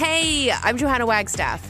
Hey, I'm Johanna Wagstaffe.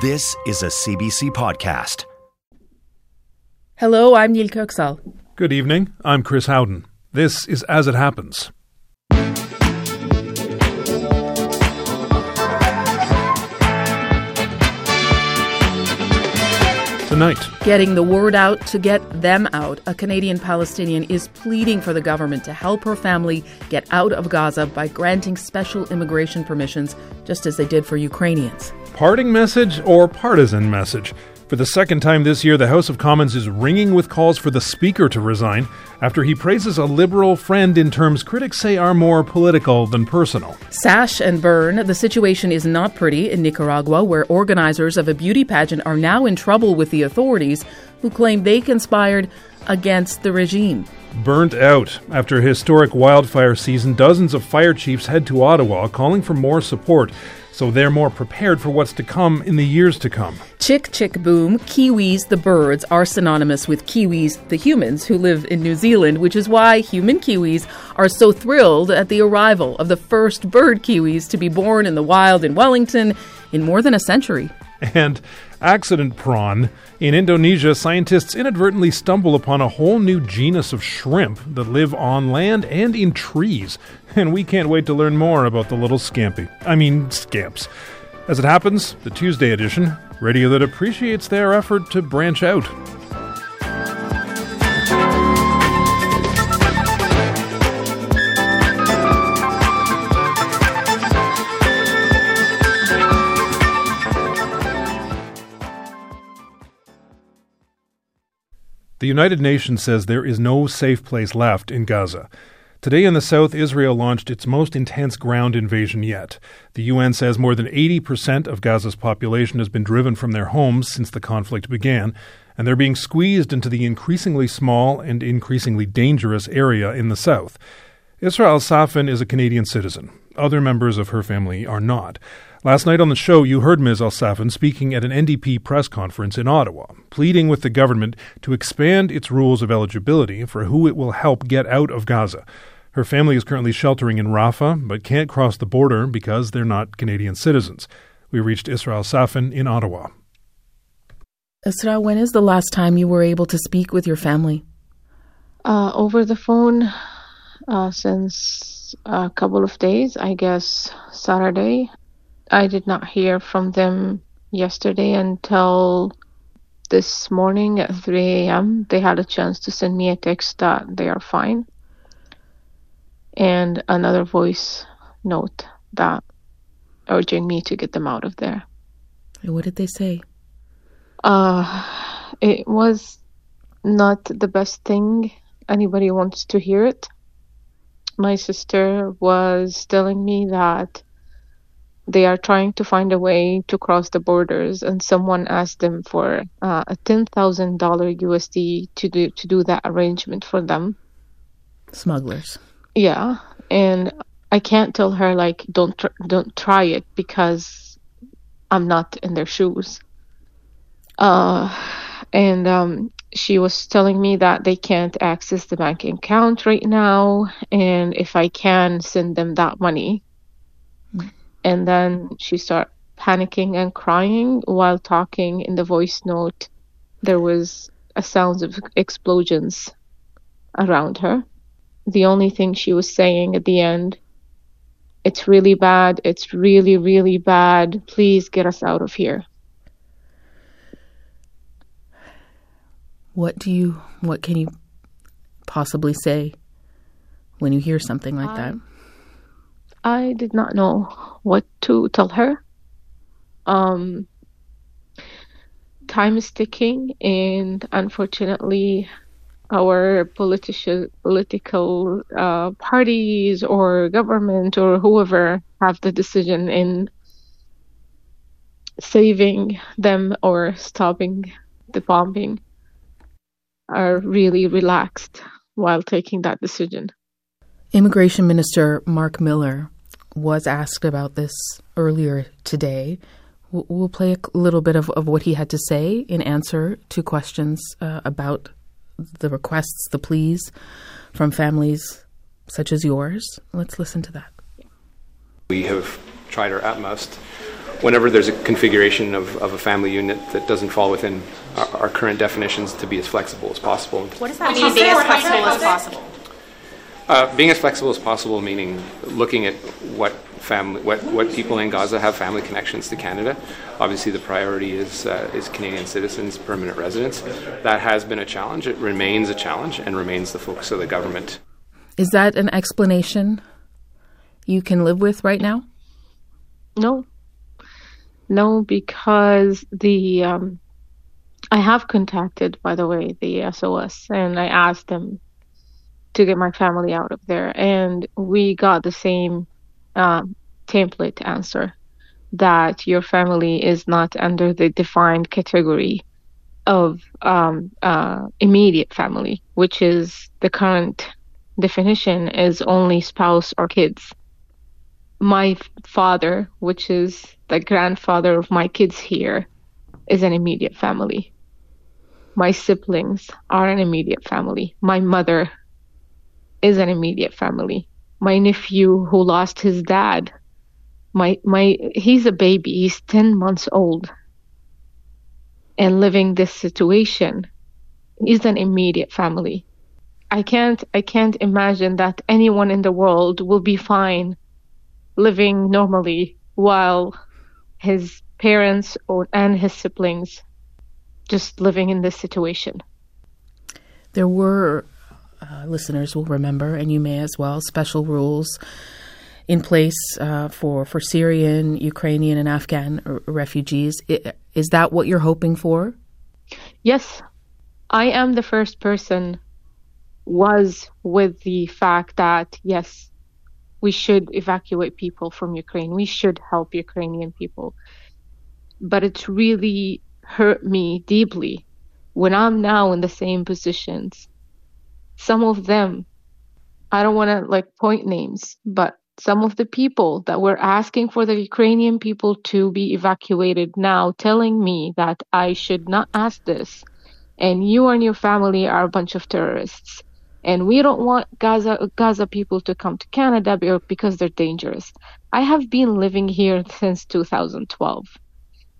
This is a CBC podcast. Hello, I'm Neil Köksal. Good evening. I'm Chris Howden. This is As It Happens. Tonight, Getting the word out to get them out, a Canadian Palestinian is pleading for the government to help her family get out of Gaza by granting special immigration permissions, just as they did for Ukrainians. Parting message or partisan message? For the second time this year, the House of Commons is ringing with calls for the Speaker to resign after he praises a liberal friend in terms critics say are more political than personal. Sash and burn, the situation is not pretty in Nicaragua, where organizers of a beauty pageant are now in trouble with the authorities who claim they conspired against the regime. Burnt out. After a historic wildfire season, dozens of fire chiefs head to Ottawa calling for more support so they're more prepared for what's to come in the years to come. Chick Chick Boom, Kiwis the birds are synonymous with Kiwis the humans who live in New Zealand, which is why human Kiwis are so thrilled at the arrival of the first bird Kiwis to be born in the wild in Wellington in more than a century. And accident prawn. In Indonesia, scientists inadvertently stumble upon a whole new genus of shrimp that live on land and in trees. And we can't wait to learn more about the little scampy. I mean, scamps. As it happens, the Tuesday edition, radio that appreciates their effort to branch out. The United Nations says there is no safe place left in Gaza. Today in the south, Israel launched its most intense ground invasion yet. The UN says more than 80% of Gaza's population has been driven from their homes since the conflict began, and they're being squeezed into the increasingly small and increasingly dangerous area in the south. Isra Al Safin is a Canadian citizen. Other members of her family are not. Last night on the show, you heard Ms. Al-Safin speaking at an NDP press conference in Ottawa, pleading with the government to expand its rules of eligibility for who it will help get out of Gaza. Her family is currently sheltering in Rafah, but can't cross the border because they're not Canadian citizens. We reached Isra Al Safin in Ottawa. Isra, when is the last time you were able to speak with your family? Uh, over the phone uh, since a couple of days, I guess Saturday. I did not hear from them yesterday until this morning at 3 a.m. They had a chance to send me a text that they are fine and another voice note that urging me to get them out of there. And what did they say? Uh, it was not the best thing. Anybody wants to hear it. My sister was telling me that they are trying to find a way to cross the borders, and someone asked them for uh, a ten thousand dollar USD to do to do that arrangement for them. Smugglers. Yeah, and I can't tell her like don't tr- don't try it because I'm not in their shoes. Uh, and um, she was telling me that they can't access the bank account right now, and if I can send them that money. And then she started panicking and crying while talking in the voice note. There was a sounds of explosions around her the only thing she was saying at the end it's really bad it's really really bad please get us out of here What do you what can you possibly say when you hear something like that? I did not know what to tell her um time is ticking and unfortunately our politician political uh, parties or government or whoever have the decision in saving them or stopping the bombing are really relaxed while taking that decision. Immigration Minister Mark Miller was asked about this earlier today. We'll play a little bit of, of what he had to say in answer to questions uh, about the requests, the pleas from families such as yours. Let's listen to that. We have tried our utmost whenever there's a configuration of, of a family unit that doesn't fall within our, our, current definitions to be as flexible as possible. What does that mean, being as flexible as possible? Uh, being as flexible as possible, meaning looking at what family, what, what people in Gaza have family connections to Canada. Obviously, the priority is uh, is Canadian citizens, permanent residents. That has been a challenge. It remains a challenge and remains the focus of the government. Is that an explanation you can live with right now? No, no, because the um, I have contacted, by the way, the SOS, and I asked them to get my family out of there, and we got the same uh, template answer that your family is not under the defined category of um, uh, immediate family, which is the current definition is only spouse or kids. My father, which is the grandfather of my kids here, is an immediate family. My siblings are an immediate family. My mother is an immediate family. My nephew who lost his dad, my my he's a baby, he's 10 months old and living this situation is an immediate family. I can't I can't imagine that anyone in the world will be fine living normally while his parents or and his siblings just living in this situation. There were uh, listeners will remember, and you may as well, special rules in place uh, for for Syrian, Ukrainian, and Afghan r- refugees. Is that what you're hoping for? Yes, I am the first person was with the fact that yes, we should evacuate people from Ukraine. We should help Ukrainian people. But it's really hurt me deeply when I'm now in the same positions. Some of them, I don't want to like point names, but some of the people that were asking for the Ukrainian people to be evacuated now telling me that I should not ask this and you and your family are a bunch of terrorists and we don't want Gaza Gaza people to come to Canada because they're dangerous. I have been living here since 2012,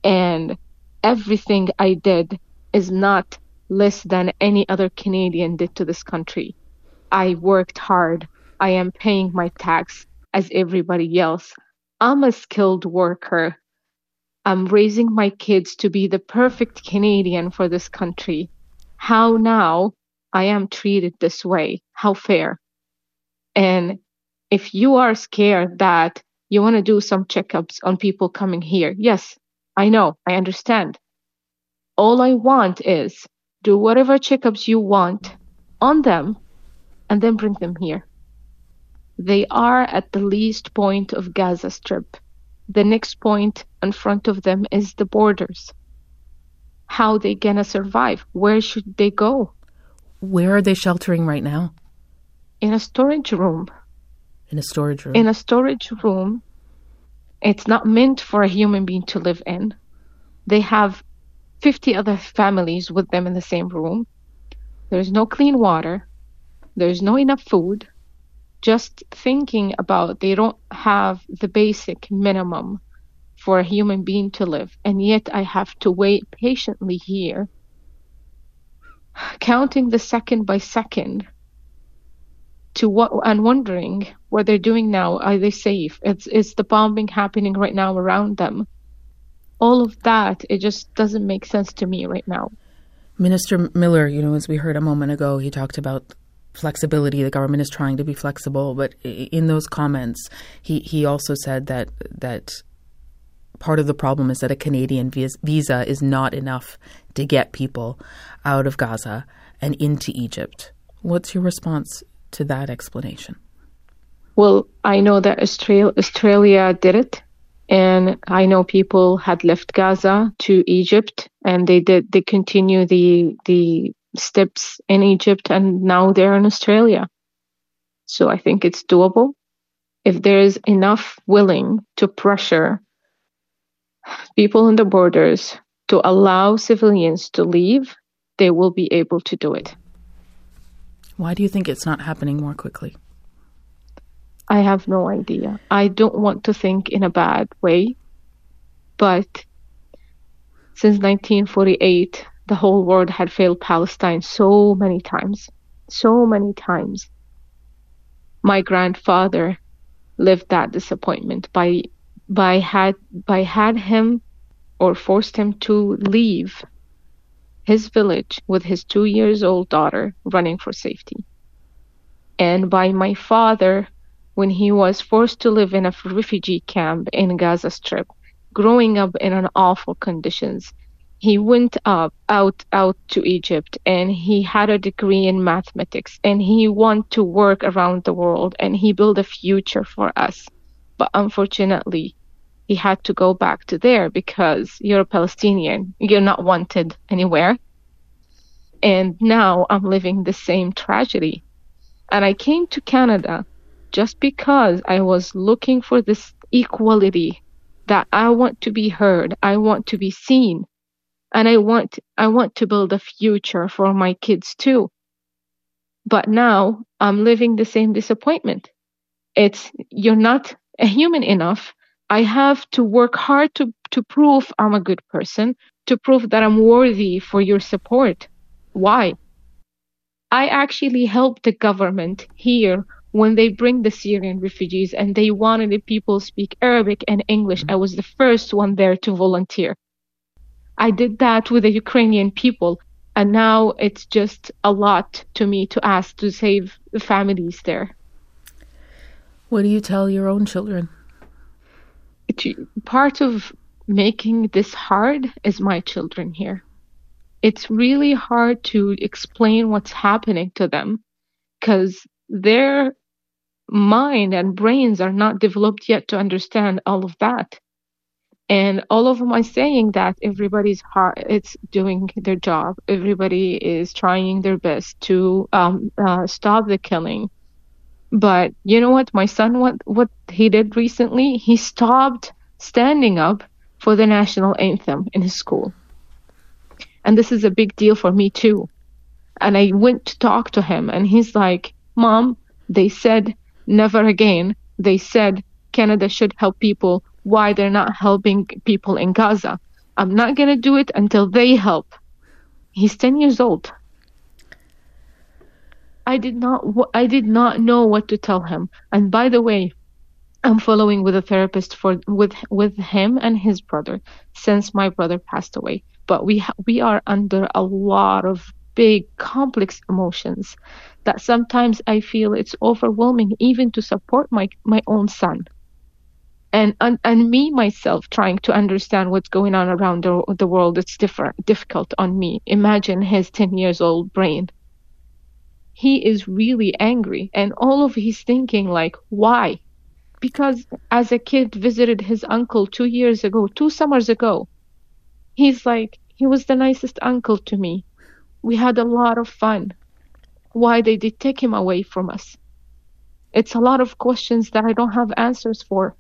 and everything I did is not less than any other Canadian did to this country. I worked hard. I am paying my tax as everybody else. I'm a skilled worker. I'm raising my kids to be the perfect Canadian for this country. How now I am treated this way. How fair? And if you are scared that you want to do some checkups on people coming here, yes, I know, I understand. All I want is do whatever checkups you want on them and then bring them here. They are at the least point of Gaza Strip. The next point in front of them is the borders. How they gonna survive? Where should they go? Where are they sheltering right now? In a storage room. In a storage room. In a storage room. It's not meant for a human being to live in. They have 50 other families with them in the same room. There's no clean water. There's no enough food. Just thinking about they don't have the basic minimum for a human being to live. And yet I have to wait patiently here counting the second by second to what and wondering what they're doing now. Are they safe? It's is the bombing happening right now around them? All of that, it just doesn't make sense to me right now. Minister Miller, you know, as we heard a moment ago, he talked about flexibility. The government is trying to be flexible, but in those comments, he, he also said that that part of the problem is that a Canadian visa is not enough to get people out of Gaza and into Egypt. What's your response to that explanation? Well, I know that Australia, Australia did it, And I know people had left Gaza to Egypt and they did, they continue the, the steps in Egypt and now they're in Australia. So I think it's doable. If there's enough willing to pressure people on the borders to allow civilians to leave, they will be able to do it. Why do you think it's not happening more quickly? I have no idea. I don't want to think in a bad way, but since 1948, the whole world had failed Palestine so many times, so many times. My grandfather lived that disappointment by by had by had him or forced him to leave his village with his two years old daughter running for safety. And by my father when he was forced to live in a refugee camp in Gaza Strip, growing up in an awful conditions. He went up out out to Egypt and he had a degree in mathematics and he wanted to work around the world and he built a future for us. But unfortunately, he had to go back to there because you're a Palestinian. You're not wanted anywhere. And now I'm living the same tragedy. And I came to Canada just because I was looking for this equality that I want to be heard, I want to be seen, and I want I want to build a future for my kids too. But now I'm living the same disappointment. It's you're not a human enough. I have to work hard to to prove I'm a good person, to prove that I'm worthy for your support. Why? I actually help the government here when they bring the Syrian refugees and they wanted the people speak Arabic and English, I was the first one there to volunteer. I did that with the Ukrainian people, and now it's just a lot to me to ask to save the families there. What do you tell your own children? Part of making this hard is my children here. It's really hard to explain what's happening to them because their mind and brains are not developed yet to understand all of that. And all of them are saying that everybody's hard, it's doing their job. Everybody is trying their best to um, uh, stop the killing. But you know what? My son, what what he did recently, he stopped standing up for the national anthem in his school. And this is a big deal for me too. And I went to talk to him, and he's like, Mom, they said never again. They said Canada should help people. Why they're not helping people in Gaza? I'm not going to do it until they help. He's 10 years old. I did not I did not know what to tell him. And by the way, I'm following with a therapist for with with him and his brother since my brother passed away. But we ha- we are under a lot of big complex emotions that sometimes I feel it's overwhelming even to support my my own son. And, and and me myself trying to understand what's going on around the, the world it's different difficult on me. Imagine his 10 years old brain. He is really angry and all of his thinking like why? Because as a kid visited his uncle two years ago two summers ago he's like he was the nicest uncle to me. We had a lot of fun why they did take him away from us. It's a lot of questions that I don't have answers for.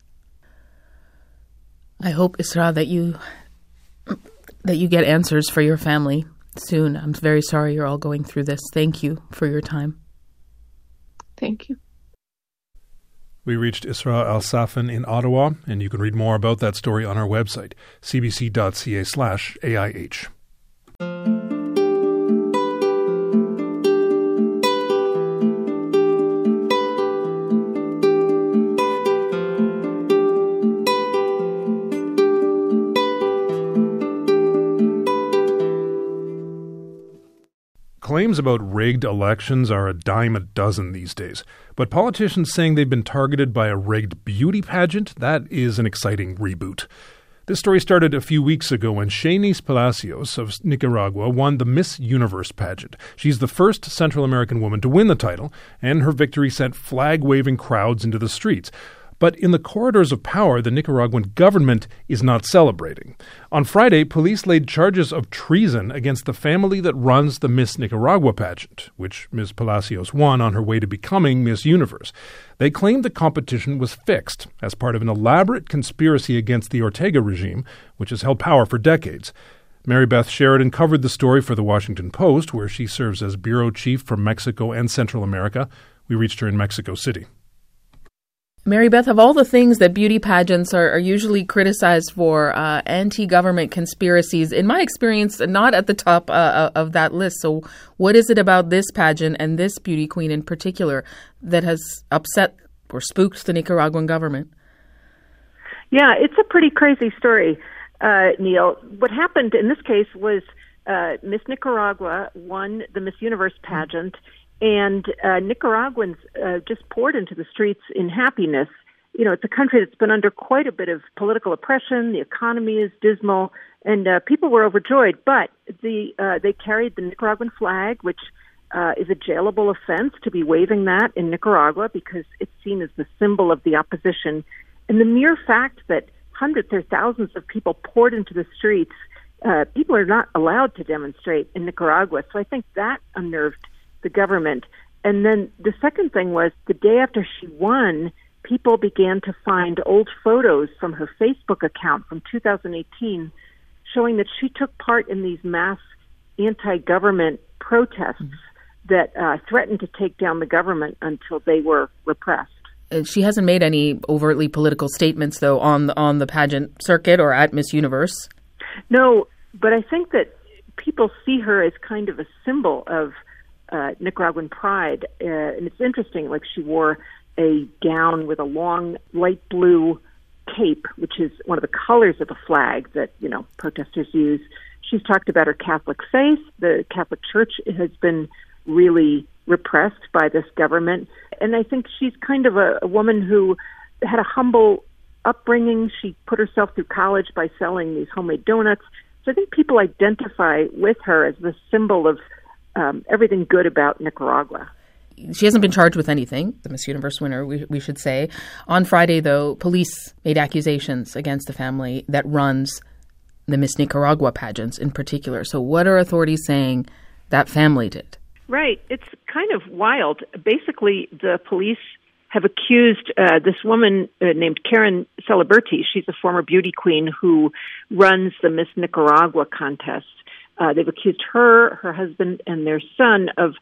I hope Isra that you that you get answers for your family soon. I'm very sorry you're all going through this. Thank you for your time. Thank you. We reached Isra Al Safin in Ottawa, and you can read more about that story on our website, cbc.ca Claims about rigged elections are a dime a dozen these days, but politicians saying they've been targeted by a rigged beauty pageant, that is an exciting reboot. This story started a few weeks ago when Sheynnis Palacios of Nicaragua won the Miss Universe pageant. She's the first Central American woman to win the title, and her victory sent flag waving crowds into the streets. But in the corridors of power, the Nicaraguan government is not celebrating. On Friday, police laid charges of treason against the family that runs the Miss Nicaragua pageant, which Ms. Palacios won on her way to becoming Miss Universe. They claimed the competition was fixed as part of an elaborate conspiracy against the Ortega regime, which has held power for decades. Mary Beth Sheridan covered the story for the Washington Post, where she serves as bureau chief for Mexico and Central America. We reached her in Mexico City. Mary Beth, of all the things that beauty pageants are, are usually criticized for, uh, anti government conspiracies, in my experience, not at the top uh, uh, of that list. So, what is it about this pageant and this beauty queen in particular that has upset or spooked the Nicaraguan government? Yeah, it's a pretty crazy story, uh, Neil. What happened in this case was uh, Miss Nicaragua won the Miss Universe pageant. Mm-hmm and uh, Nicaraguans uh, just poured into the streets in happiness. You know, it's a country that's been under quite a bit of political oppression. The economy is dismal, and uh, people were overjoyed. But the uh, they carried the Nicaraguan flag, which uh, is a jailable offense to be waving that in Nicaragua because it's seen as the symbol of the opposition. And the mere fact that hundreds or thousands of people poured into the streets, uh, people are not allowed to demonstrate in Nicaragua. So I think that unnerved the government. And then the second thing was the day after she won, people began to find old photos from her Facebook account from 2018 showing that she took part in these mass anti government protests mm-hmm. that uh, threatened to take down the government until they were repressed. She hasn't made any overtly political statements, though, on the, on the pageant circuit or at Miss Universe. No, but I think that people see her as kind of a symbol of uh, Nicaraguan pride, uh, and it's interesting. Like she wore a gown with a long light blue cape, which is one of the colors of the flag that you know protesters use. She's talked about her Catholic faith. The Catholic Church has been really repressed by this government, and I think she's kind of a, a woman who had a humble upbringing. She put herself through college by selling these homemade donuts. So I think people identify with her as the symbol of um, everything good about Nicaragua. She hasn't been charged with anything, the Miss Universe winner, we, we should say. On Friday, though, police made accusations against the family that runs the Miss Nicaragua pageants in particular. So, what are authorities saying that family did? Right. It's kind of wild. Basically, the police have accused uh, this woman uh, named Karen Celebertti. She's a former beauty queen who runs the Miss Nicaragua contest. Uh, they've accused her, her husband, and their son of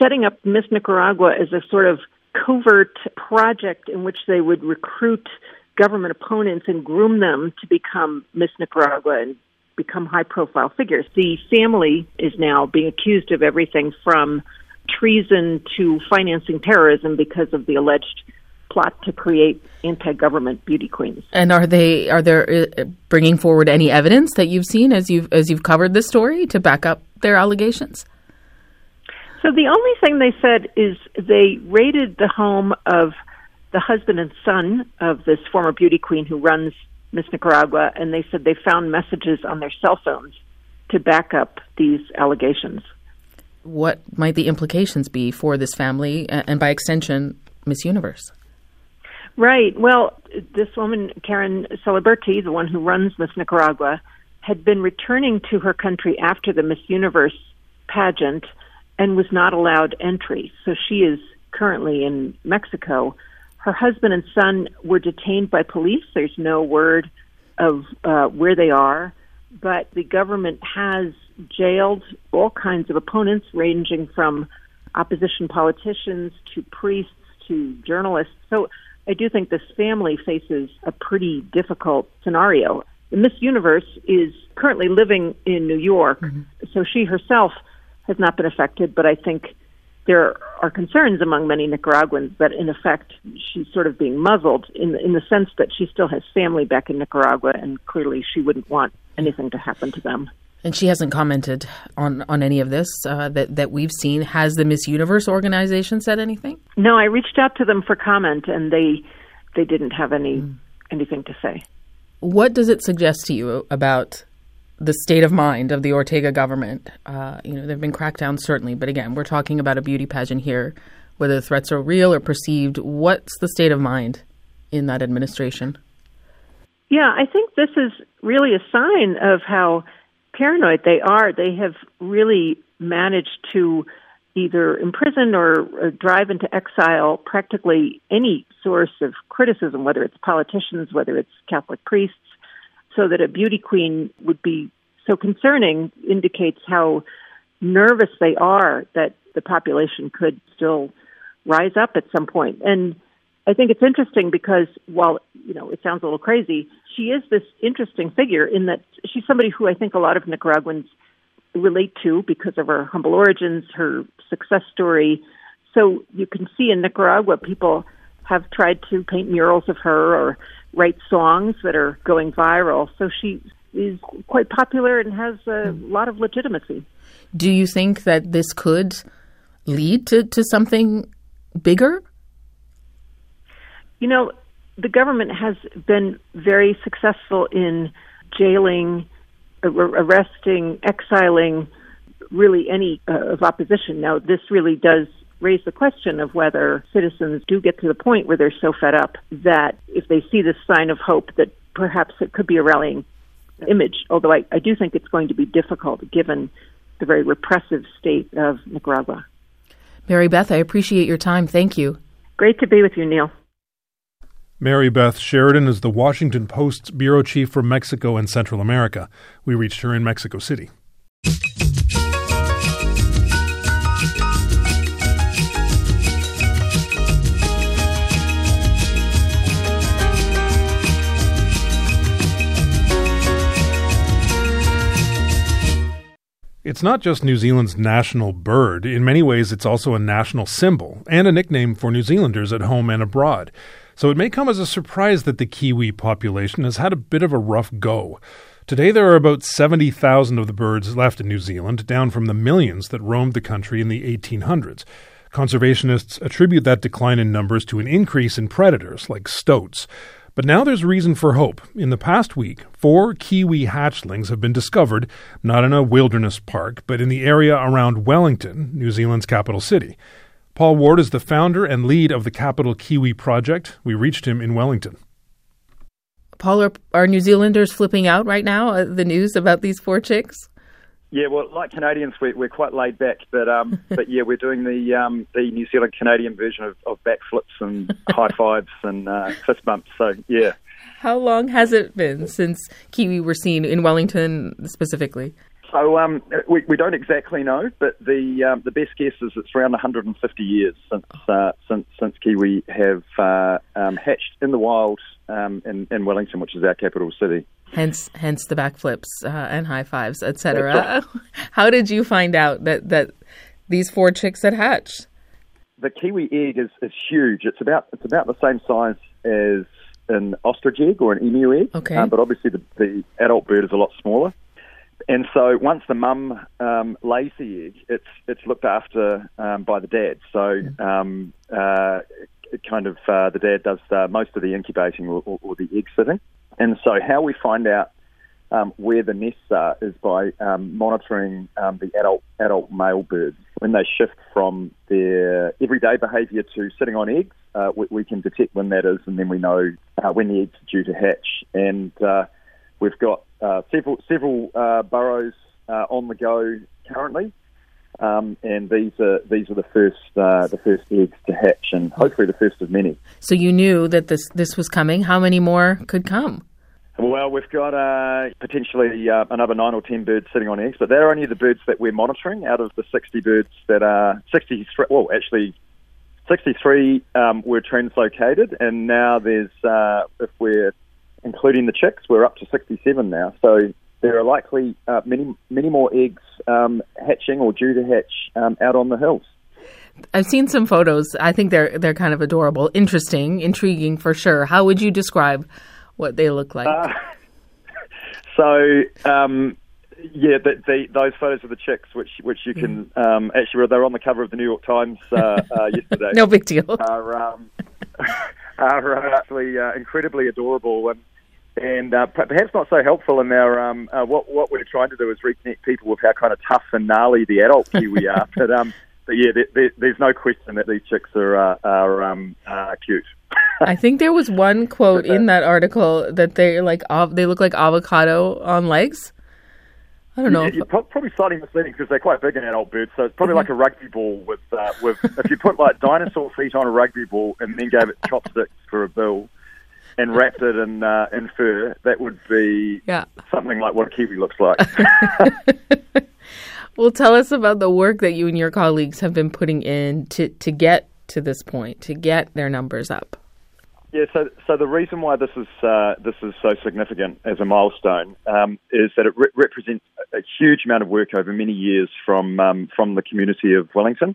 setting up Miss Nicaragua as a sort of covert project in which they would recruit government opponents and groom them to become Miss Nicaragua and become high profile figures. The family is now being accused of everything from treason to financing terrorism because of the alleged plot to create anti-government beauty queens. And are they are they uh, bringing forward any evidence that you've seen as you've as you've covered this story to back up their allegations? So the only thing they said is they raided the home of the husband and son of this former beauty queen who runs Miss Nicaragua, and they said they found messages on their cell phones to back up these allegations. What might the implications be for this family and, by extension, Miss Universe? Right. Well, this woman, Karen Celebertti, the one who runs Miss Nicaragua, had been returning to her country after the Miss Universe pageant and was not allowed entry. So she is currently in Mexico. Her husband and son were detained by police. There's no word of uh, where they are, but the government has jailed all kinds of opponents, ranging from opposition politicians to priests to journalists. So I do think this family faces a pretty difficult scenario. The Miss Universe is currently living in New York, mm-hmm. so she herself has not been affected, but I think there are concerns among many Nicaraguans that, in effect, she's sort of being muzzled in in the sense that she still has family back in Nicaragua, and clearly she wouldn't want anything to happen to them. And she hasn't commented on, on any of this uh, that, that we've seen. Has the Miss Universe organization said anything? No, I reached out to them for comment, and they they didn't have any mm. anything to say. What does it suggest to you about the state of mind of the Ortega government? Uh, you know, there have been crackdowns certainly, but again, we're talking about a beauty pageant here. Whether the threats are real or perceived, what's the state of mind in that administration. Yeah, I think this is really a sign of how paranoid they are. They have really managed to either imprison or, drive into exile practically any source of criticism, whether it's politicians, whether it's Catholic priests, so that a beauty queen would be so concerning indicates how nervous they are that the population could still rise up at some point. And I think it's interesting because while, you know, it sounds a little crazy, she is this interesting figure in that she's somebody who I think a lot of Nicaraguans relate to because of her humble origins, her success story. So you can see in Nicaragua, people have tried to paint murals of her or write songs that are going viral. So she is quite popular and has a hmm. lot of legitimacy. Do you think that this could lead to, to something bigger? You know, the government has been very successful in jailing, arresting, exiling really any uh, of opposition. Now, this really does raise the question of whether citizens do get to the point where they're so fed up that if they see this sign of hope, that perhaps it could be a rallying image. Although I, I do think it's going to be difficult given the very repressive state of Nicaragua. Mary Beth, I appreciate your time. Thank you. Great to be with you, Neil. Mary Beth Sheridan is the Washington Post's bureau chief for Mexico and Central America. We reached her in Mexico City. It's not just New Zealand's national bird. In many ways, it's also a national symbol and a nickname for New Zealanders at home and abroad. So it may come as a surprise that the Kiwi population has had a bit of a rough go. Today, there are about 70,000 of the birds left in New Zealand, down from the millions that roamed the country in the 1800s. Conservationists attribute that decline in numbers to an increase in predators like stoats. But now there's reason for hope. In the past week, four kiwi hatchlings have been discovered, not in a wilderness park, but in the area around Wellington, New Zealand's capital city. Paul Ward is the founder and lead of the Capital Kiwi Project. We reached him in Wellington. Paul, are, are New Zealanders flipping out right now? Uh, the news about these four chicks? Yeah, well, like Canadians, we're, we're quite laid back, but um, but yeah, we're doing the um, the New Zealand Canadian version of, of backflips and high fives and uh, fist bumps. So yeah. How long has it been since Kiwi were seen in Wellington specifically? So um, we, we don't exactly know, but the um, the best guess is it's around 150 years since uh, since since Kiwi have uh, um, hatched in the wild um, in, in Wellington, which is our capital city. Hence, hence the backflips uh, and high fives, etc. Right. How did you find out that that these four chicks had hatched? The kiwi egg is, is huge. It's about it's about the same size as an ostrich egg or an emu egg. Okay. Um, but obviously the, the adult bird is a lot smaller. And so once the mum um, lays the egg, it's it's looked after um, by the dad. So um, uh, kind of uh, the dad does uh, most of the incubating or, or, or, the egg sitting. And so how we find out um, where the nests are is by um, monitoring um, the adult adult male birds when they shift from their everyday behaviour to sitting on eggs. Uh, we, we, can detect when that is, and then we know uh, when the eggs are due to hatch. And uh, we've got uh, several several uh, burrows uh, on the go currently, um, and these are these are the first uh, the first eggs to hatch, and hopefully the first of many. So you knew that this this was coming. How many more could come? Well, we've got uh, potentially uh, another nine or ten birds sitting on eggs, but they're only the birds that we're monitoring out of the 60 birds that are 63. Well, actually, 63 um, were translocated, and now there's if we're including the chicks, we're up to 67 now. So there are likely uh, many many more eggs um, hatching or due to hatch um, out on the hills. I've seen some photos. I think they're they're kind of adorable, interesting, intriguing for sure. How would you describe what they look like? Uh, so. Um, yeah, the, the, those photos of the chicks, which which you can mm. um, actually, they're on the cover of the New York Times uh, uh, yesterday. no big deal. Are, um, are actually uh, incredibly adorable, and and uh, perhaps not so helpful in our um, uh, what what we're trying to do is reconnect people with how kind of tough and gnarly the adult kiwi are. But um, but yeah, there, there, there's no question that these chicks are uh, are um, uh, cute. I think there was one quote in that article that they like av- they look like avocado on legs. I don't know. Yeah, if- you're probably slightly misleading because they're quite big in adult birds. So it's probably Mm-hmm. like a rugby ball with uh, with if you put like dinosaur feet on a rugby ball and then gave it chopsticks for a bill and wrapped it in uh, in fur, that would be Yeah. something like what a kiwi looks like. Well, tell us about the work that you and your colleagues have been putting in to, to get to this point, to get their numbers up. Yeah, so so the reason why this is uh, this is so significant as a milestone um, is that it re- represents a huge amount of work over many years from um, from the community of Wellington,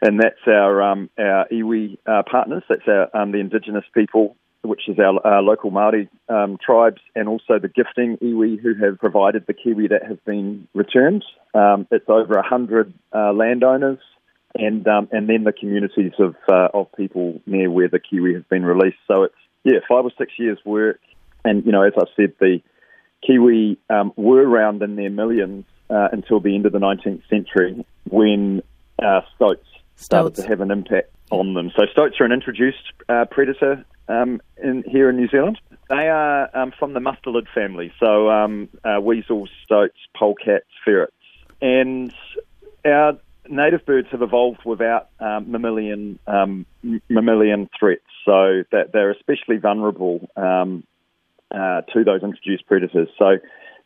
and that's our um, our iwi uh, partners. That's our um, the Indigenous people, which is our, our local Maori um, tribes, and also the gifting iwi who have provided the kiwi that have been returned. Um, it's over a hundred uh, landowners and um, and then the communities of uh, of people near where the kiwi have been released. So it's yeah, five or six years work, and you know, as I said, the kiwi um, were around in their millions uh, until the end of the 19th century when uh, stoats started Stoats. to have an impact on them. So stoats are an introduced uh, predator um, in, here in New Zealand. They are um, from the mustelid family, so um, uh, weasels, stoats, polecats, ferrets, and our native birds have evolved without um, mammalian um, mammalian threats, so that they're especially vulnerable um, uh, to those introduced predators. So,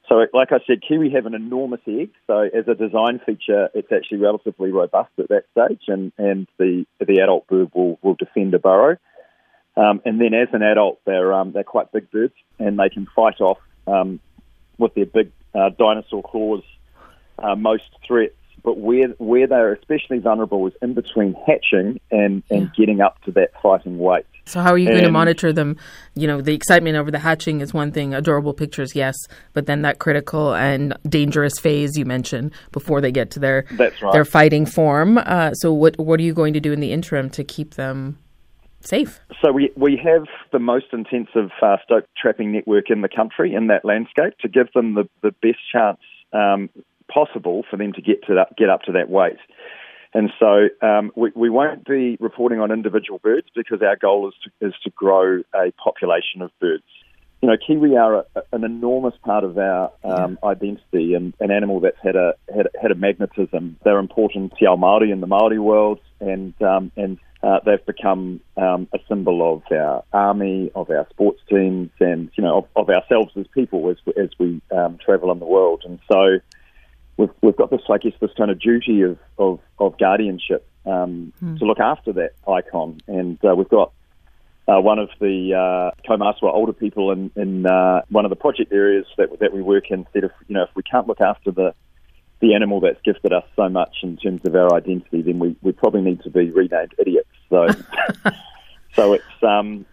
so like I said, kiwi have an enormous egg. So, as a design feature, it's actually relatively robust at that stage, and, and the the adult bird will, will defend a burrow. Um, and then, as an adult, they're um, they're quite big birds, and they can fight off um, with their big uh, dinosaur claws uh, most threats. But where where they're especially vulnerable is in between hatching and, and getting up to that fighting weight. So, how are you going to monitor them? You know, the excitement over the hatching is one thing, adorable pictures, yes, but then that critical and dangerous phase you mentioned before they get to their That's right. their fighting form. Uh, so, what what are you going to do in the interim to keep them safe? So we, we have the most intensive uh, stoat trapping network in the country in that landscape to give them the, the best chance um, possible for them to get to that, get up to that weight. And so um, we, we won't be reporting on individual birds because our goal is to, is to grow a population of birds. You know, kiwi are a, an enormous part of our um, identity and an animal that's had a had, had a magnetism. They're important to our Maori in the Maori world, and um, and uh, they've become um, a symbol of our army, of our sports teams, and you know of, of ourselves as people as we, as we um, travel in the world. And so we've we've got this, I guess, this kind of duty of of, of guardianship um, to look after that icon, and uh, we've got uh, one of the uh, kaumātua older people in, in uh, one of the project areas that that we work in said if you know if we can't look after the the animal that's gifted us so much in terms of our identity, then we, we probably need to be renamed idiots. So so it's um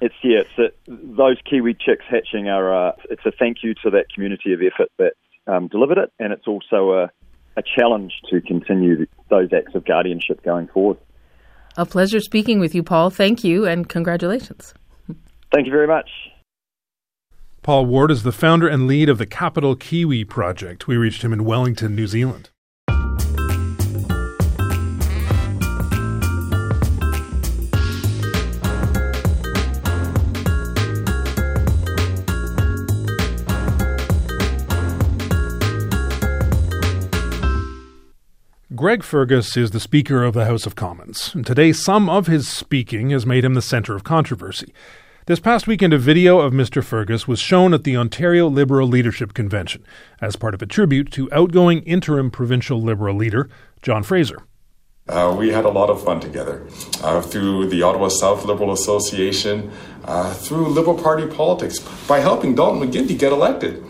it's yeah it's a, those kiwi chicks hatching are uh, it's a thank you to that community of effort that um, delivered it, and it's also a a challenge to continue those acts of guardianship going forward. A pleasure speaking with you, Paul. Thank you and congratulations. Thank you very much. Paul Ward is the founder and lead of the Capital Kiwi Project. We reached him in Wellington, New Zealand. Greg Fergus is the Speaker of the House of Commons, and today some of his speaking has made him the centre of controversy. This past weekend, a video of Mr. Fergus was shown at the Ontario Liberal Leadership Convention as part of a tribute to outgoing interim provincial Liberal leader John Fraser. Uh, we had a lot of fun together uh, through the Ottawa South Liberal Association, uh, through Liberal Party politics, by helping Dalton McGuinty get elected.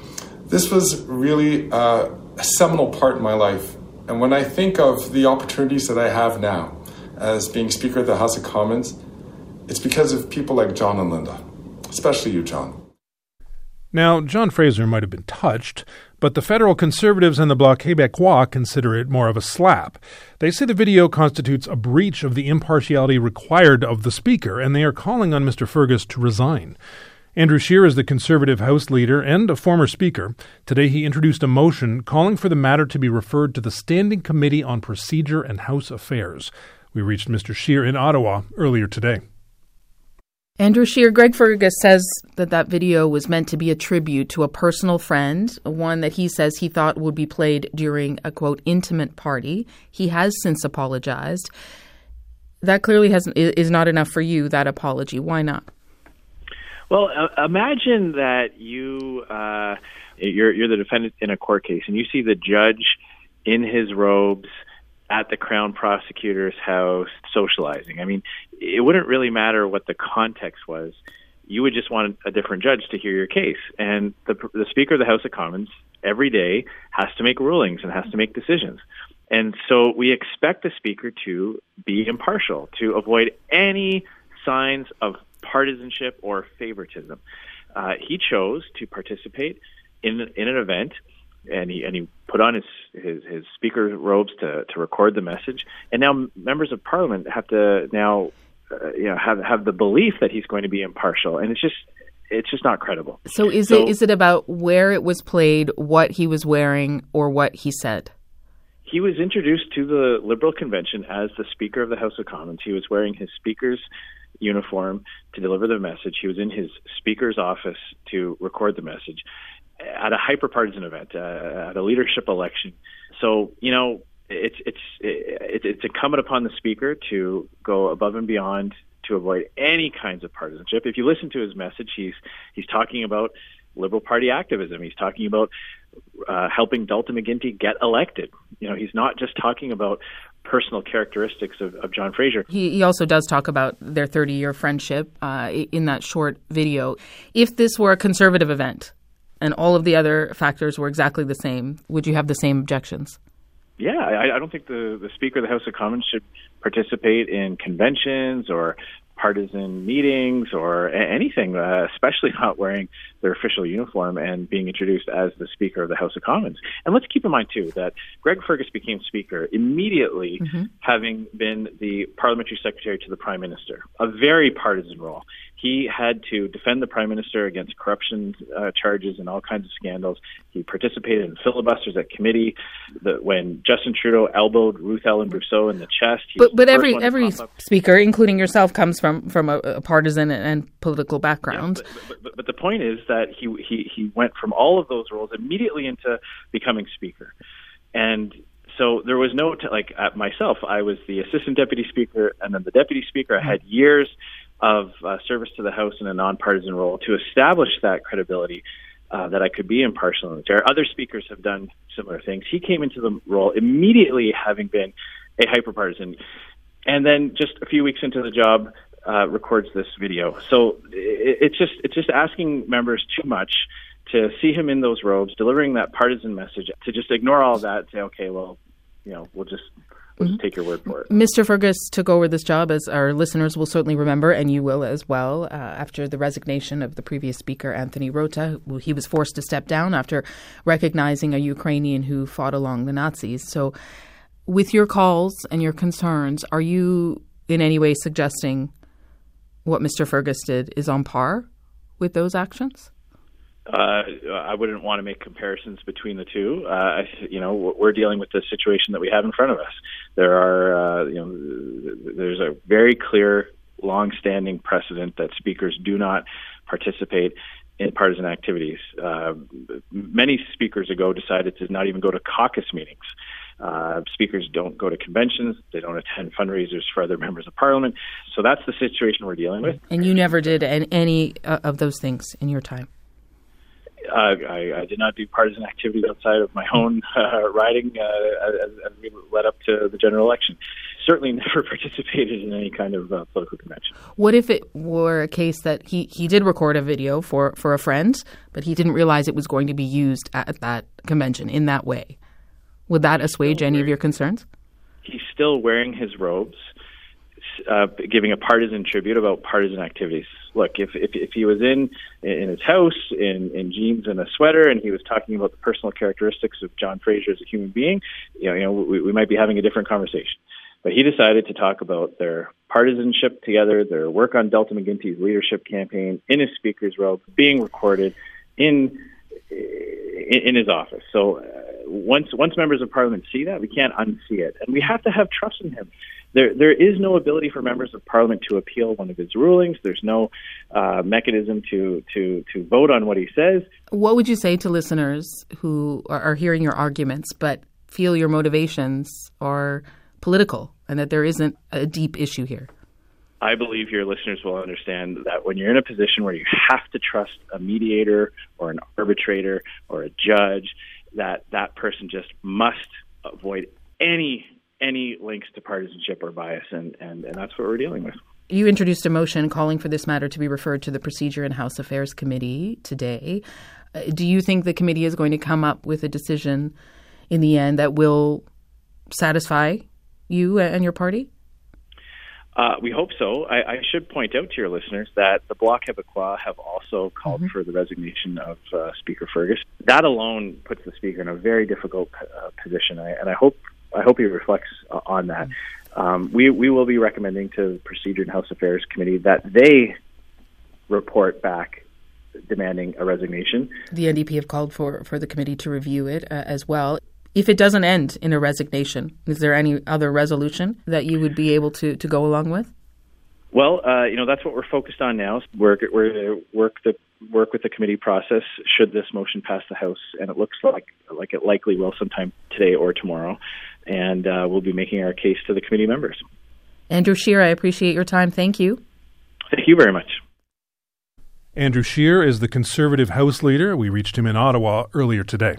This was really uh, a seminal part in my life. And when I think of the opportunities that I have now as being Speaker of the House of Commons, it's because of people like John and Linda, especially you, John. Now, John Fraser might have been touched, but the federal conservatives and the Bloc Québécois consider it more of a slap. They say the video constitutes a breach of the impartiality required of the Speaker, and they are calling on Mr. Fergus to resign. Andrew Scheer is the Conservative House leader and a former Speaker. Today he introduced a motion calling for the matter to be referred to the Standing Committee on Procedure and House Affairs. We reached Mr. Scheer in Ottawa earlier today. Andrew Scheer, Greg Fergus says that that video was meant to be a tribute to a personal friend, one that he says he thought would be played during a quote intimate party. He has since apologized. That clearly has is not enough for you. That apology. Why not? Well, uh, imagine that you uh, you're you're the defendant in a court case, and you see the judge in his robes at the crown prosecutor's house socializing. I mean, it wouldn't really matter what the context was. You would just want a different judge to hear your case. And the, the Speaker of the House of Commons every day has to make rulings and has to make decisions. And so we expect the Speaker to be impartial, to avoid any signs of partisanship or favoritism. Uh, he chose to participate in, in an event and he and he put on his his, his speaker robes to to record the message. And now members of parliament have to now uh, you know have have the belief that he's going to be impartial, and it's just it's just not credible. So is so, it is it about where it was played, what he was wearing, or what he said? He was introduced to the Liberal convention as the Speaker of the House of Commons. He was wearing his Speaker's uniform to deliver the message. He was in his Speaker's office to record the message at a hyper partisan event, uh, at a leadership election. So you know, it's it's it's incumbent upon the speaker to go above and beyond to avoid any kinds of partisanship. If you listen to his message, he's he's talking about Liberal Party activism. He's talking about uh, helping Dalton McGuinty get elected. You know, he's not just talking about personal characteristics of, of John Fraser. He, he, also does talk about their 30 year friendship uh, in that short video. If this were a conservative event, and all of the other factors were exactly the same, would you have the same objections? Yeah, I, I don't think the, the Speaker of the House of Commons should participate in conventions or partisan meetings or anything, uh, especially not wearing their official uniform and being introduced as the Speaker of the House of Commons. And let's keep in mind, too, that Greg Fergus became Speaker immediately mm-hmm. having been the Parliamentary Secretary to the Prime Minister, a very partisan role. He had to defend the Prime Minister against corruption uh, charges and all kinds of scandals. He participated in filibusters at committee. The, when Justin Trudeau elbowed Ruth Ellen Brosseau in the chest. but but every every speaker, including yourself, comes from from a, a partisan and political background. Yeah, but, but, but the point is that he he he went from all of those roles immediately into becoming speaker, and so there was no t- like at myself. I was the assistant deputy speaker and then the deputy speaker. I had years of uh, service to the House in a nonpartisan role to establish that credibility uh, that I could be impartial in the chair. Other speakers have done similar things. He came into the role immediately having been a hyperpartisan, and then just a few weeks into the job, uh, records this video. So it, it's just it's just asking members too much to see him in those robes, delivering that partisan message, to just ignore all that and say, okay, well, you know, we'll just We'll mm-hmm. take your word for it. Mr. Fergus took over this job, as our listeners will certainly remember, and you will as well, uh, after the resignation of the previous speaker, Anthony Rota. He was forced to step down after recognizing a Ukrainian who fought along the Nazis. So, with your calls and your concerns, are you in any way suggesting what Mr. Fergus did is on par with those actions? Uh, I wouldn't want to make comparisons between the two. Uh, you know, we're dealing with the situation that we have in front of us. There are, uh, you know, there's a very clear, long-standing precedent that speakers do not participate in partisan activities. Uh, many speakers ago decided to not even go to caucus meetings. Uh, speakers don't go to conventions. They don't attend fundraisers for other members of parliament. So that's the situation we're dealing with. And you never did any uh, of those things in your time. Uh, I, I, did not do partisan activities outside of my own uh, riding uh, as, as, we led up to the general election. Certainly never participated in any kind of uh, political convention. What if it were a case that he, he did record a video for, for a friend, but he didn't realize it was going to be used at that convention in that way? Would that assuage any of your concerns? He's still wearing his robes uh, giving a partisan tribute about partisan activities. Look, if, if if he was in in his house in in jeans and a sweater, and he was talking about the personal characteristics of John Fraser as a human being, you know, you know, we, we might be having a different conversation. But he decided to talk about their partisanship together, their work on Dalton McGuinty's leadership campaign in his speaker's robe, being recorded in in, in his office. So uh, once once members of parliament see that, we can't unsee it, and we have to have trust in him there there is no ability for members of parliament to appeal one of his rulings. There's no uh, mechanism to to to vote on what he says. What would you say to listeners who are, are hearing your arguments but feel your motivations are political and that there isn't a deep issue here? I believe your listeners will understand that when you're in a position where you have to trust a mediator or an arbitrator or a judge, that that person just must avoid any any links to partisanship or bias, and, and, and that's what we're dealing with. You introduced a motion calling for this matter to be referred to the Procedure and House Affairs Committee today. Uh, do you think the committee is going to come up with a decision in the end that will satisfy you and your party? Uh, we hope so. I, I, should point out to your listeners that the Bloc Québécois have also called mm-hmm. for the resignation of uh, Speaker Fergus. That alone puts the Speaker in a very difficult uh, position, I, and I hope I hope he reflects uh, on that. Um, we we will be recommending to the Procedure and House Affairs Committee that they report back demanding a resignation. The NDP have called for for the committee to review it uh, as well. If it doesn't end in a resignation, is there any other resolution that you would be able to, to go along with? Well, uh, you know that's what we're focused on now. Work, we're work the work with the committee process. Should this motion pass the House, and it looks like like it likely will sometime today or tomorrow, and uh, we'll be making our case to the committee members. Andrew Scheer, I appreciate your time. Thank you. Thank you very much. Andrew Scheer is the Conservative House leader. We reached him in Ottawa earlier today.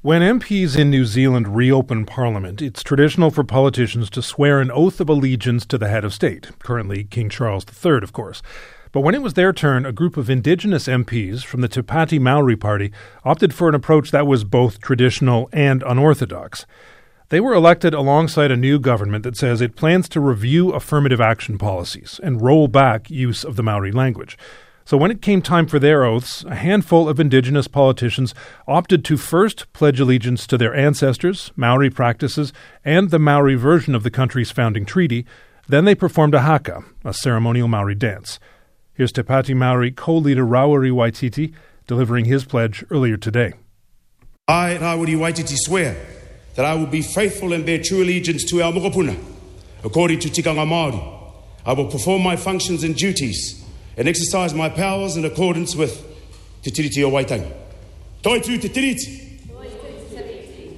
When MPs in New Zealand reopen Parliament, it's traditional for politicians to swear an oath of allegiance to the head of state, currently King Charles III, of course. But when it was their turn, a group of Indigenous MPs from the Te Pāti Maori Party opted for an approach that was both traditional and unorthodox. They were elected alongside a new government that says it plans to review affirmative action policies and roll back use of the Maori language. So when it came time for their oaths, a handful of indigenous politicians opted to first pledge allegiance to their ancestors, Maori practices, and the Maori version of the country's founding treaty. Then they performed a haka, a ceremonial Maori dance. Here's Te Pāti Maori co-leader Rawiri Waititi delivering his pledge earlier today. I, Rawiri Waititi, swear that I will be faithful and bear true allegiance to our mokopuna, according to Tikanga Māori. I will perform my functions and duties and exercise my powers in accordance with Te Tiriti o Waitangi. Toi tu Te Tiriti. Toi tu Te Tiriti.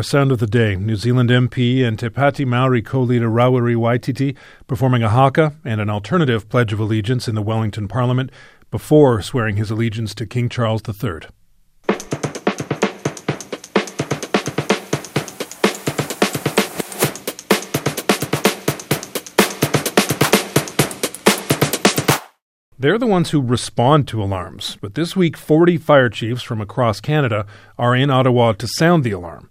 Our sound of the day New Zealand MP and Te Pāti Maori co leader Rawiri Waititi performing a haka and an alternative Pledge of Allegiance in the Wellington Parliament before swearing his allegiance to King Charles III. They're the ones who respond to alarms, but this week 40 fire chiefs from across Canada are in Ottawa to sound the alarm.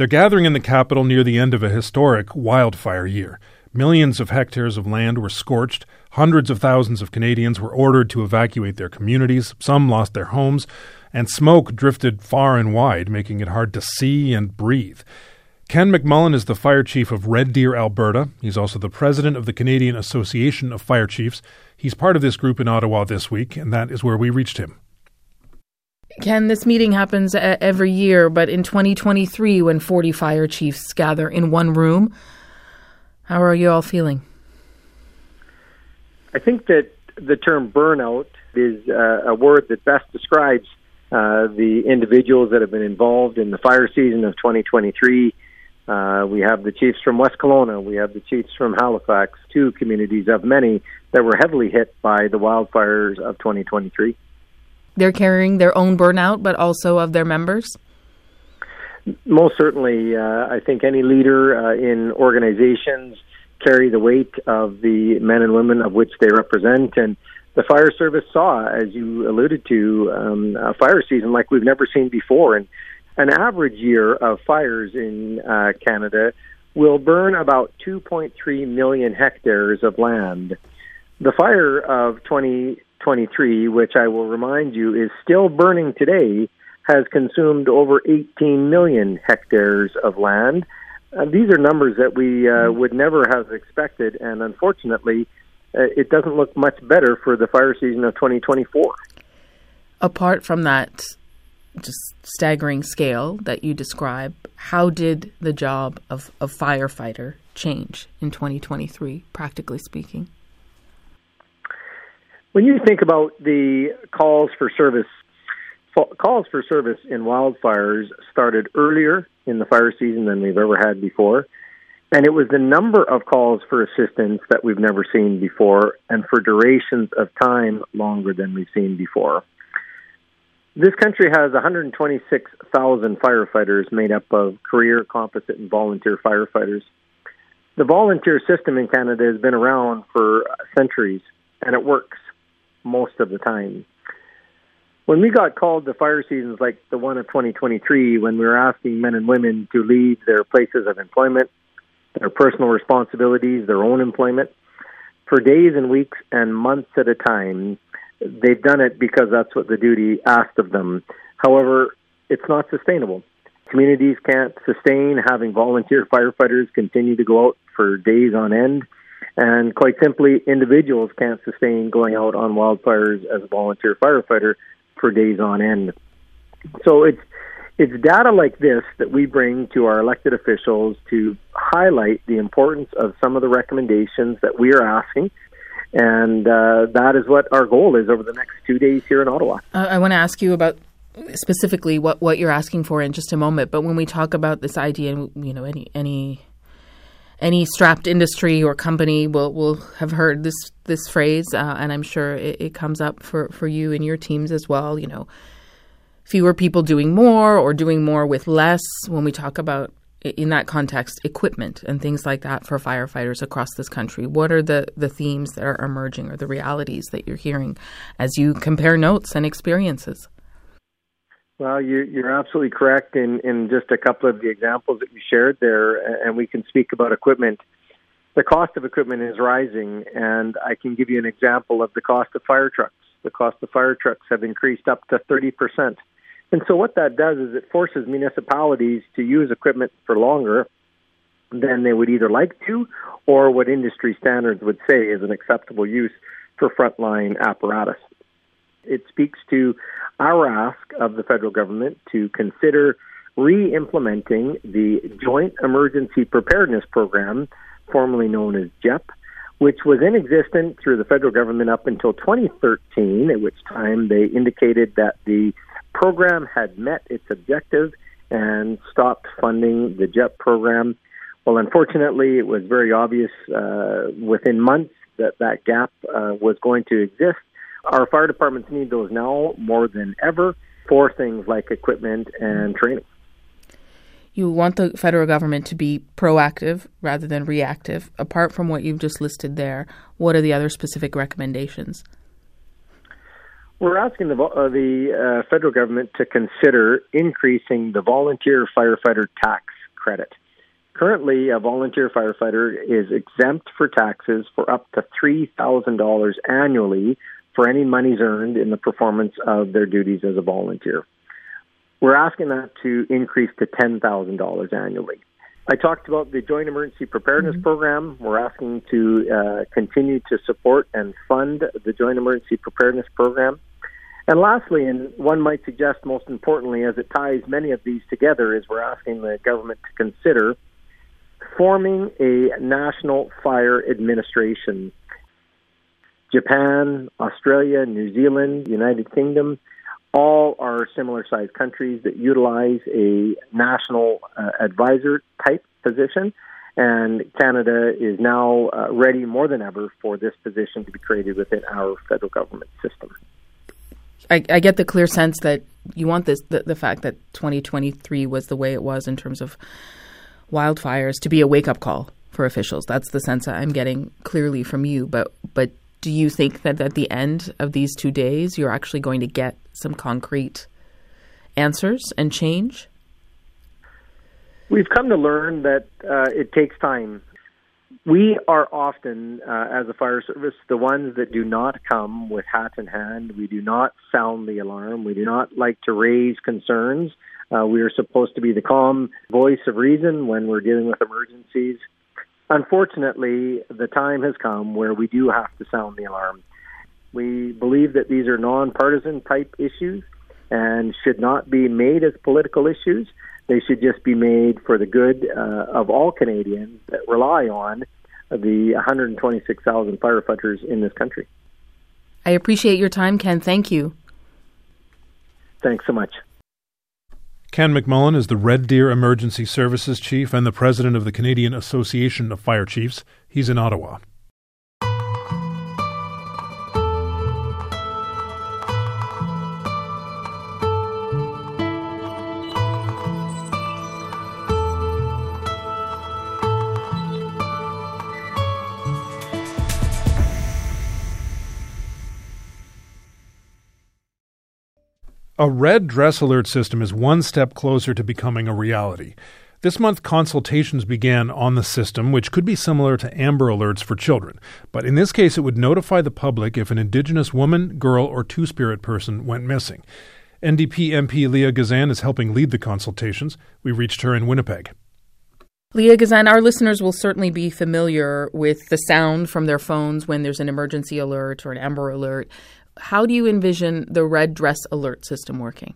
They're gathering in the capital near the end of a historic wildfire year. Millions of hectares of land were scorched. Hundreds of thousands of Canadians were ordered to evacuate their communities. Some lost their homes, and smoke drifted far and wide, making it hard to see and breathe. Ken McMullen is the fire chief of Red Deer, Alberta. He's also the president of the Canadian Association of Fire Chiefs. He's part of this group in Ottawa this week, and that is where we reached him. Ken, this meeting happens every year, but in 2023, when 40 fire chiefs gather in one room, how are you all feeling? I think that the term burnout is uh, a word that best describes uh, the individuals that have been involved in the fire season of 2023. Uh, we have the chiefs from West Kelowna. We have the chiefs from Halifax, two communities of many that were heavily hit by the wildfires of 2023 they're carrying their own burnout, but also of their members? Most certainly. Uh, I think any leader uh, in organizations carry the weight of the men and women of which they represent. And the fire service saw, as you alluded to, um, a fire season like we've never seen before. And an average year of fires in uh, Canada will burn about 2.3 million hectares of land. The fire of 20 23, which I will remind you is still burning today, has consumed over 18 million hectares of land. Uh, these are numbers that we uh, mm-hmm. would never have expected, and unfortunately, uh, it doesn't look much better for the fire season of 2024. Apart from that just staggering scale that you describe, how did the job of a firefighter change in 2023, practically speaking? When you think about the calls for service, calls for service in wildfires started earlier in the fire season than we've ever had before. And it was the number of calls for assistance that we've never seen before, and for durations of time longer than we've seen before. This country has 126,000 firefighters made up of career, composite, and volunteer firefighters. The volunteer system in Canada has been around for centuries, and it works most of the time. When we got called to fire seasons like the one of 2023, when we were asking men and women to leave their places of employment, their personal responsibilities, their own employment, for days and weeks and months at a time, they've done it because that's what the duty asked of them. However, it's not sustainable. Communities can't sustain having volunteer firefighters continue to go out for days on end and quite simply, individuals can't sustain going out on wildfires as a volunteer firefighter for days on end. So it's it's data like this that we bring to our elected officials to highlight the importance of some of the recommendations that we are asking. And uh, that is what our goal is over the next two days here in Ottawa. Uh, I want to ask you about specifically what, what you're asking for in just a moment. But when we talk about this idea, and you know, any any any strapped industry or company will will have heard this this phrase, uh, and I'm sure it, it, comes up for for you and your teams as well. You know, fewer people doing more or doing more with less. When we talk about in that context, equipment and things like that for firefighters across this country. What are the, the themes that are emerging or the realities that you're hearing as you compare notes and experiences? Well, you're, you're absolutely correct in, in just a couple of the examples that you shared there, and we can speak about equipment. The cost of equipment is rising, and I can give you an example of the cost of fire trucks. The cost of fire trucks have increased up to 30%. And so, what that does is it forces municipalities to use equipment for longer than they would either like to, or what industry standards would say is an acceptable use for frontline apparatus. It speaks to our ask of the federal government to consider re implementing the Joint Emergency Preparedness Program, formerly known as JEP, which was in existence through the federal government up until 2013, at which time they indicated that the program had met its objective and stopped funding the JEP program. Well, unfortunately, it was very obvious uh, within months that that gap uh, was going to exist. Our fire departments need those now more than ever for things like equipment and training. You want the federal government to be proactive rather than reactive. Apart from what you've just listed there, what are the other specific recommendations? We're asking the, uh, the uh, federal government to consider increasing the volunteer firefighter tax credit. Currently, a volunteer firefighter is exempt for taxes for up to $3,000 annually for any monies earned in the performance of their duties as a volunteer. We're asking that to increase to $10,000 annually. I talked about the Joint Emergency Preparedness mm-hmm. Program. We're asking to uh, continue to support and fund the Joint Emergency Preparedness Program. And lastly, and one might suggest most importantly, as it ties many of these together, is we're asking the government to consider forming a national fire administration. Japan, Australia, New Zealand, United Kingdom, all are similar sized countries that utilize a national uh, advisor type position. And Canada is now uh, ready more than ever for this position to be created within our federal government system. I, I get the clear sense that you want this the, the fact that 2023 was the way it was in terms of wildfires to be a wake up call for officials. That's the sense I'm getting clearly from you. But but do you think that at the end of these two days you're actually going to get some concrete answers and change? We've come to learn that uh, it takes time. We are often, uh, as a fire service, the ones that do not come with hat in hand. We do not sound the alarm. We do not like to raise concerns. Uh, we are supposed to be the calm voice of reason when we're dealing with emergencies. Unfortunately, the time has come where we do have to sound the alarm. We believe that these are nonpartisan type issues and should not be made as political issues. They should just be made for the good uh, of all Canadians that rely on the 126,000 firefighters in this country. I appreciate your time, Ken. Thank you. Thanks so much. Ken McMullen is the Red Deer Emergency Services Chief and the President of the Canadian Association of Fire Chiefs. He's in Ottawa. A red dress alert system is one step closer to becoming a reality. This month, consultations began on the system, which could be similar to Amber Alerts for children. But in this case, it would notify the public if an Indigenous woman, girl, or Two Spirit person went missing. NDP MP Leah Gazan is helping lead the consultations. We reached her in Winnipeg. Leah Gazan, our listeners will certainly be familiar with the sound from their phones when there's an emergency alert or an Amber Alert how do you envision the red dress alert system working?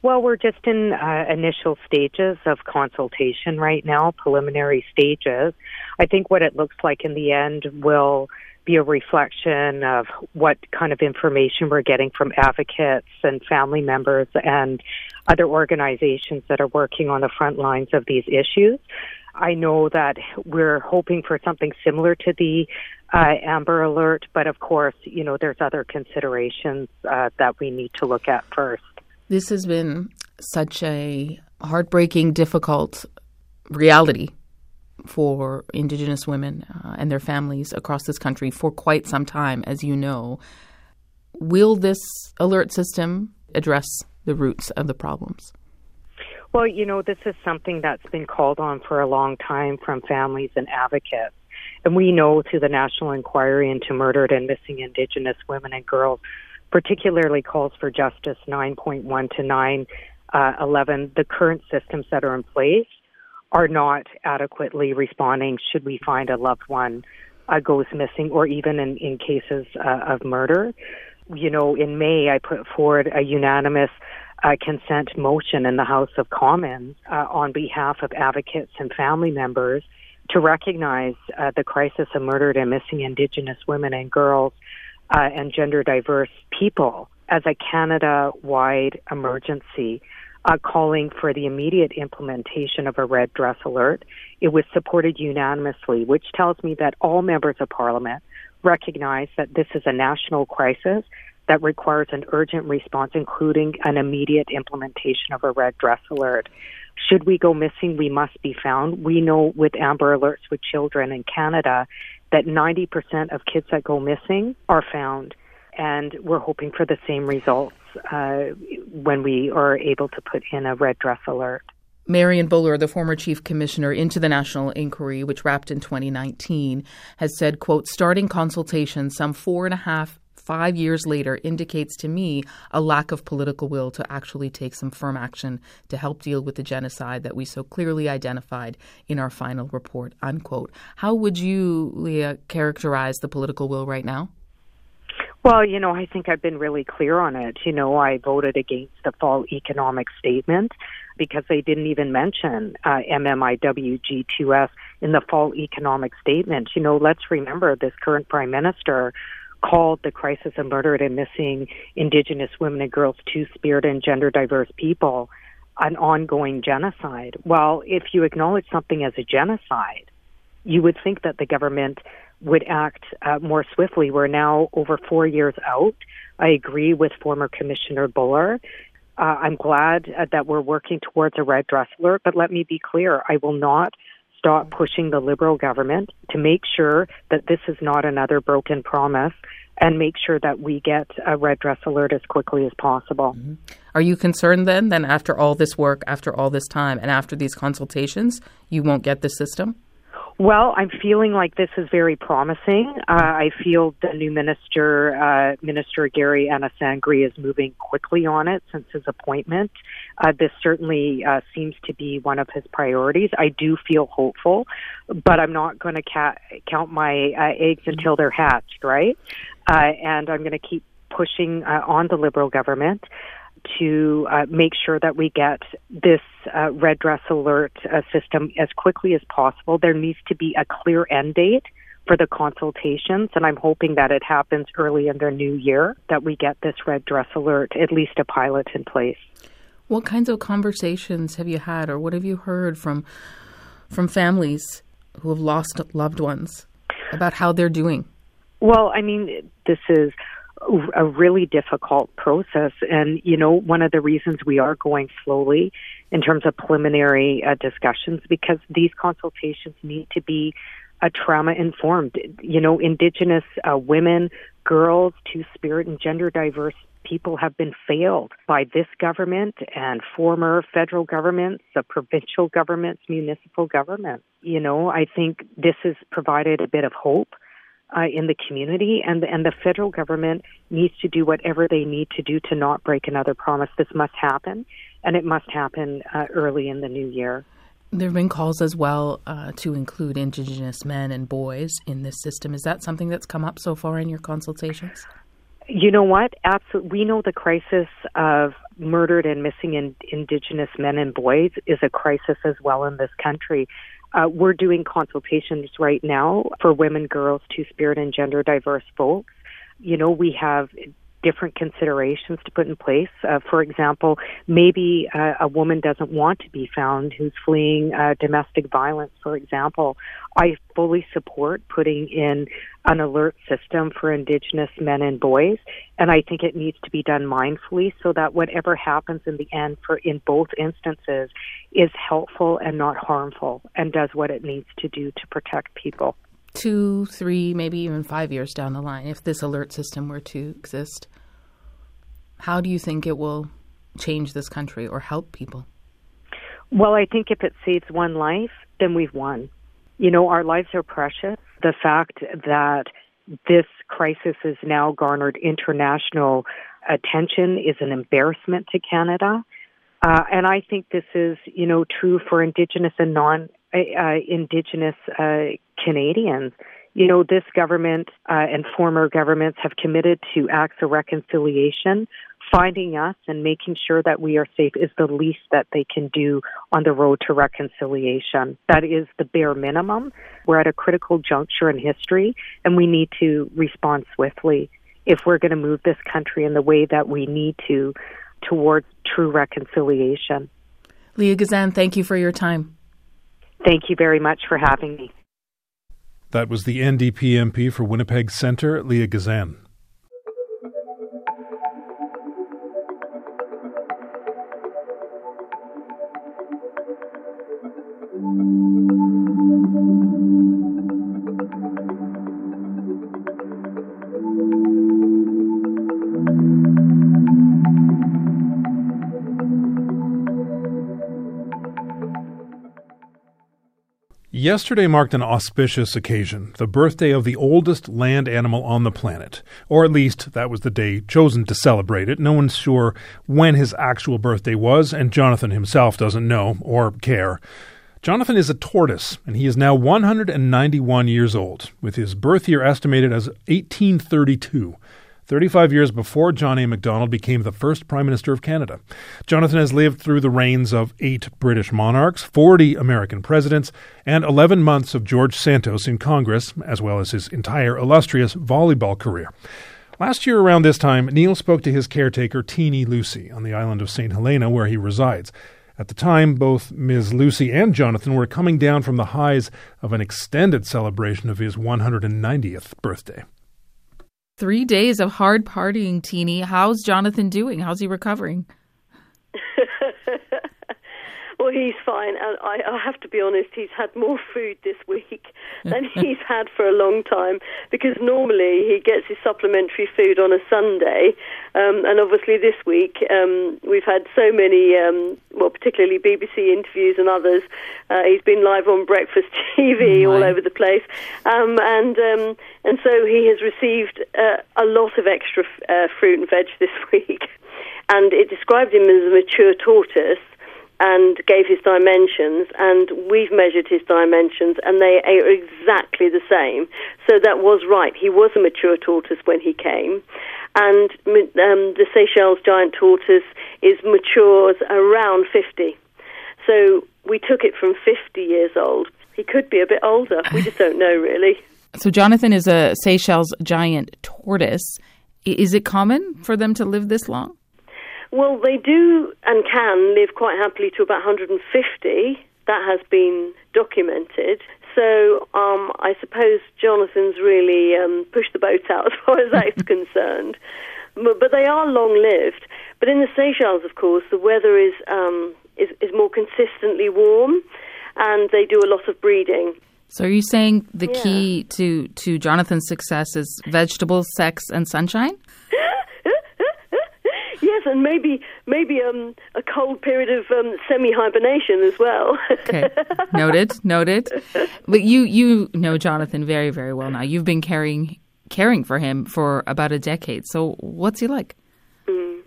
Well, we're just in uh, initial stages of consultation right now, preliminary stages. I think what it looks like in the end will be a reflection of what kind of information we're getting from advocates and family members and other organizations that are working on the front lines of these issues. I know that we're hoping for something similar to the uh, Amber Alert, but of course, you know, there's other considerations uh, that we need to look at first. This has been such a heartbreaking, difficult reality for Indigenous women uh, and their families across this country for quite some time, as you know. Will this alert system address the roots of the problems? Well, you know, this is something that's been called on for a long time from families and advocates. And we know through the National Inquiry into Murdered and Missing Indigenous Women and Girls, particularly calls for justice 9.1 to 9 uh, 11, the current systems that are in place are not adequately responding should we find a loved one uh, goes missing or even in, in cases uh, of murder. You know, in May, I put forward a unanimous uh, consent motion in the House of Commons uh, on behalf of advocates and family members to recognize uh, the crisis of murdered and missing Indigenous women and girls uh, and gender diverse people as a Canada wide emergency. Uh, calling for the immediate implementation of a red dress alert. It was supported unanimously, which tells me that all members of Parliament recognize that this is a national crisis that requires an urgent response, including an immediate implementation of a red dress alert. Should we go missing, we must be found. We know with Amber Alerts with children in Canada that 90% of kids that go missing are found. and we're hoping for the same results uh, when we are able to put in a red dress alert. Marion Buller, the former chief commissioner into the national inquiry, which wrapped in 2019, has said, quote, starting consultations some four and a half, five years later indicates to me a lack of political will to actually take some firm action to help deal with the genocide that we so clearly identified in our final report, unquote. How would you, Leah, characterize the political will right now? Well, you know, I think I've been really clear on it. You know, I voted against the fall economic statement because they didn't even mention uh, MMIWG2S in the fall economic statement. You know, let's remember this current prime minister called the crisis of murdered and missing Indigenous women and girls, two spirit and gender diverse people an ongoing genocide. Well, if you acknowledge something as a genocide, you would think that the government would act uh, more swiftly. We're now over four years out. I agree with former Commissioner Buller uh, I'm glad uh, that we're working towards a red dress alert, but let me be clear I will not stop pushing the Liberal government to make sure that this is not another broken promise and make sure that we get a red dress alert as quickly as possible. Mm-hmm. Are you concerned then, then after all this work, after all this time, and after these consultations, you won't get the system? Well, I'm feeling like this is very promising. Uh, I feel the new minister, uh, Minister Gary Anandasangaree, is moving quickly on it since his appointment. Uh, this certainly uh, seems to be one of his priorities. I do feel hopeful, but I'm not going to ca- count my uh, eggs until they're hatched, right? Uh, and I'm going to keep pushing uh, on the Liberal government to uh, make sure that we get this uh, red dress alert uh, system as quickly as possible. There needs to be a clear end date for the consultations, and I'm hoping that it happens early in the new year that we get this red dress alert, at least a pilot in place. What kinds of conversations have you had, or what have you heard from from families who have lost loved ones about how they're doing? Well, I mean, this is a really difficult process. And, you know, one of the reasons we are going slowly in terms of preliminary uh, discussions, because these consultations need to be uh, trauma informed. You know, Indigenous uh, women, girls, two spirit and gender diverse people have been failed by this government and former federal governments, the provincial governments, municipal governments. You know, I think this has provided a bit of hope uh, in the community, and and the federal government needs to do whatever they need to do to not break another promise. This must happen, and it must happen uh, early in the new year. There have been calls as well uh, to include Indigenous men and boys in this system. Is that something that's come up so far in your consultations? You know what? Absolutely. We know the crisis of murdered and missing in, Indigenous men and boys is a crisis as well in this country. Uh, we're doing consultations right now for women, girls, two spirit, and gender diverse folks. You know, we have different considerations to put in place. Uh, for example, maybe uh, a woman doesn't want to be found who's fleeing uh, domestic violence, for example. I fully support putting in an alert system for Indigenous men and boys, and I think it needs to be done mindfully so that whatever happens in the end for in both instances is helpful and not harmful and does what it needs to do to protect people two, three, maybe even five years down the line, if this alert system were to exist, how do you think it will change this country or help people? Well, I think if it saves one life, then we've won. You know, our lives are precious. The fact that this crisis has now garnered international attention is an embarrassment to Canada. Uh, and I think this is, you know, true for Indigenous and non uh, uh, Indigenous uh, Canadians. You know, this government uh, and former governments have committed to acts of reconciliation. Finding us and making sure that we are safe is the least that they can do on the road to reconciliation. That is the bare minimum. We're at a critical juncture in history, and we need to respond swiftly if we're going to move this country in the way that we need to towards true reconciliation. Leah Gazan, thank you for your time. Thank you very much for having me. That was the NDP MP for Winnipeg Centre, Leah Gazan. Yesterday marked an auspicious occasion, the birthday of the oldest land animal on the planet. Or at least that was the day chosen to celebrate it. No one's sure when his actual birthday was, and Jonathan himself doesn't know or care. Jonathan is a tortoise, and he is now 191 years old, with his birth year estimated as 1832. 35 years before John A. Macdonald became the first Prime Minister of Canada. Jonathan has lived through the reigns of eight British monarchs, 40 American presidents, and 11 months of George Santos in Congress, as well as his entire illustrious volleyball career. Last year, around this time, Nil spoke to his caretaker, Teeny Lucy, on the island of St. Helena, where he resides. At the time, both Ms. Lucy and Jonathan were coming down from the highs of an extended celebration of his 190th birthday. Three days of hard partying, Teeny. How's Jonathan doing? How's he recovering? well, he's fine. And I, I have to be honest, he's had more food this week than he's had for a long time because normally he gets his supplementary food on a Sunday. Um, and obviously, this week um, we've had so many, um, well, particularly BBC interviews and others. Uh, he's been live on breakfast TV oh all over the place. Um, and um, and so he has received uh, a lot of extra f- uh, fruit and veg this week. And it described him as a mature tortoise and gave his dimensions, and we've measured his dimensions, and they are exactly the same. So that was right. He was a mature tortoise when he came, and um, the Seychelles giant tortoise is matures around 50. So we took it from 50 years old. He could be a bit older. We just don't know, really. So Jonathan is a Seychelles giant tortoise. Is it common for them to live this long? Well, they do and can live quite happily to about 150. That has been documented. So um, I suppose Jonathan's really um, pushed the boat out as far as that's concerned. But, but, they are long lived. But in the Seychelles, of course, the weather is, um, is, is more consistently warm, and they do a lot of breeding. So are you saying the yeah. key to, to Jonathan's success is vegetable, sex, and sunshine? yes, and maybe maybe um, a cold period of um, semi hibernation as well. okay, noted, noted. But you you know Jonathan very very well now. You've been caring caring for him for about a decade. So what's he like? Mm.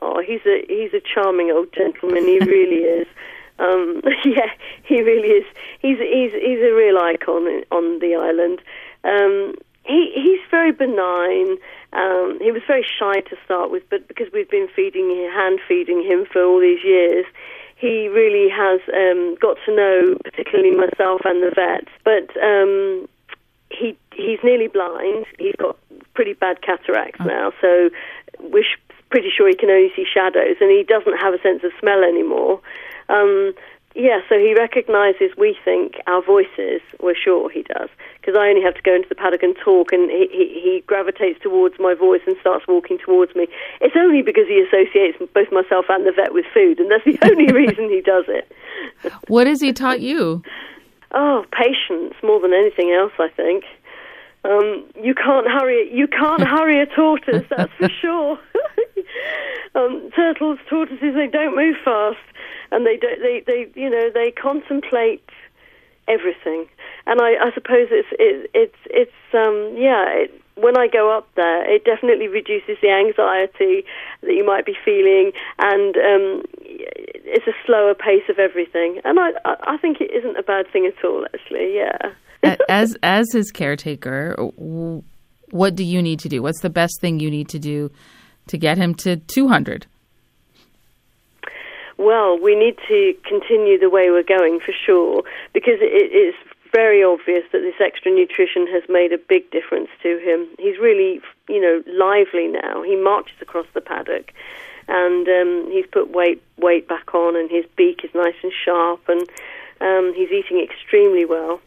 Oh, he's a he's a charming old gentleman. He really is. Um, yeah, he really is. He's he's he's a real icon on the island. Um, he he's very benign. Um, he was very shy to start with, but because we've been feeding hand feeding him for all these years, he really has um, got to know, particularly myself and the vet. But um, he he's nearly blind. He's got pretty bad cataracts oh. now, so we're pretty sure he can only see shadows, and he doesn't have a sense of smell anymore. Um, yeah, so he recognises, we think, our voices. We're sure he does. Because I only have to go into the paddock and talk, and he, he, he, gravitates towards my voice and starts walking towards me. It's only because he associates both myself and the vet with food, and that's the only reason he does it. what has he taught you? Oh, patience more than anything else, I think. Um, you can't hurry. You can't hurry a tortoise. That's for sure. um, turtles, tortoises, they don't move fast and they they they you know they contemplate everything. And I, I suppose it's it, it's it's um, yeah. It, when I go up there, it definitely reduces the anxiety that you might be feeling, and um, it's a slower pace of everything. And I I think it isn't a bad thing at all. Actually, yeah. as as his caretaker, what do you need to do? What's the best thing you need to do to get him to two hundred? Well, we need to continue the way we're going for sure because it is very obvious that this extra nutrition has made a big difference to him. He's really, you know, lively now. He marches across the paddock, and um, he's put weight weight back on, and his beak is nice and sharp, and um, he's eating extremely well.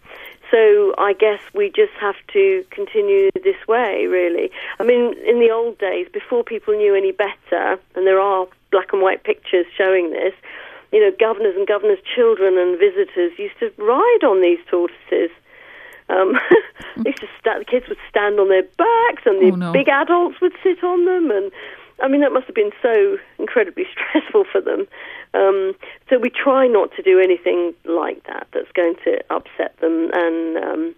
So I guess we just have to continue this way, really. I mean, in the old days, before people knew any better, and there are black and white pictures showing this. You know, governors and governors' children and visitors used to ride on these tortoises. Um, used to sta- the kids would stand on their backs, and the oh, no. big adults would sit on them. And I mean, that must have been so incredibly stressful for them. Um, so we try not to do anything like that that's going to upset them. And um,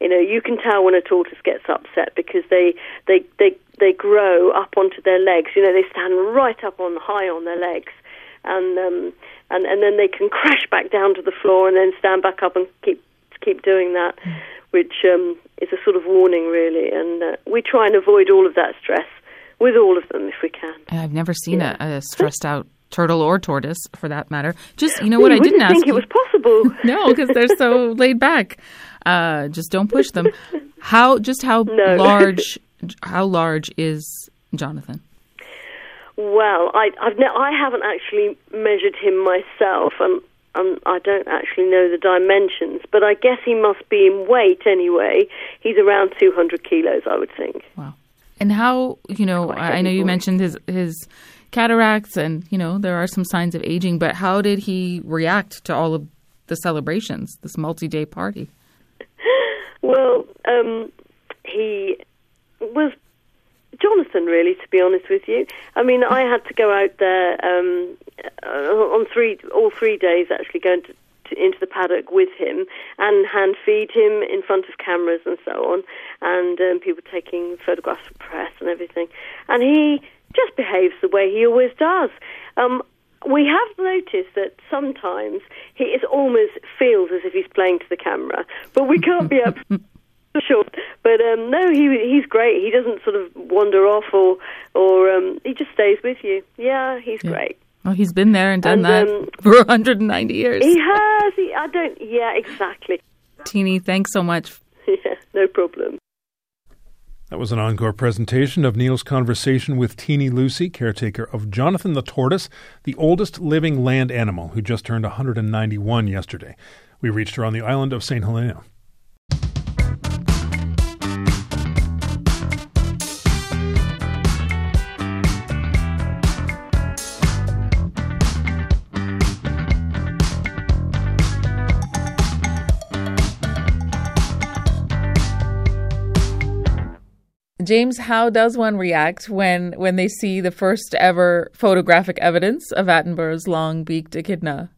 you know, you can tell when a tortoise gets upset because they they they they grow up onto their legs. You know, they stand right up on high on their legs, and um, and and then they can crash back down to the floor and then stand back up and keep keep doing that, which um, is a sort of warning, really. And uh, we try and avoid all of that stress with all of them if we can. I've never seen yeah. a, a, stressed out turtle or tortoise, for that matter. Just you know what I didn't ask. think ask. it was possible. no, because they're so laid back. Uh, just don't push them. How just how no. large? How large is Jonathan? Well, I I've ne- I haven't actually measured him myself, and um, I don't actually know the dimensions, but I guess he must be in weight anyway. He's around 200 kilos, I would think. Wow. And how, you know, I know you mentioned his his cataracts and, you know, there are some signs of aging, but how did he react to all of the celebrations, this multi-day party? Well, um, he was Jonathan, really, to be honest with you. I mean, I had to go out there um, uh, on three, all three days, actually going to, to, into the paddock with him and hand feed him in front of cameras and so on, and um, people taking photographs for press and everything. And he just behaves the way he always does. Um, we have noticed that sometimes he is almost feels as if he's playing to the camera, but we can't be up. sure. But um, no, he he's great. He doesn't sort of wander off or or um, he just stays with you. Yeah, he's yeah. great. Well, he's been there and done and, that um, for 190 years. He has. He, I don't. Yeah, exactly. Teeny, thanks so much. Yeah, no problem. That was an encore presentation of Nil's conversation with Teeny Lucy, caretaker of Jonathan the tortoise, the oldest living land animal who just turned 191 yesterday. We reached her on the island of St. Helena. James, how does one react when when they see the first ever photographic evidence of Attenborough's long-beaked echidna?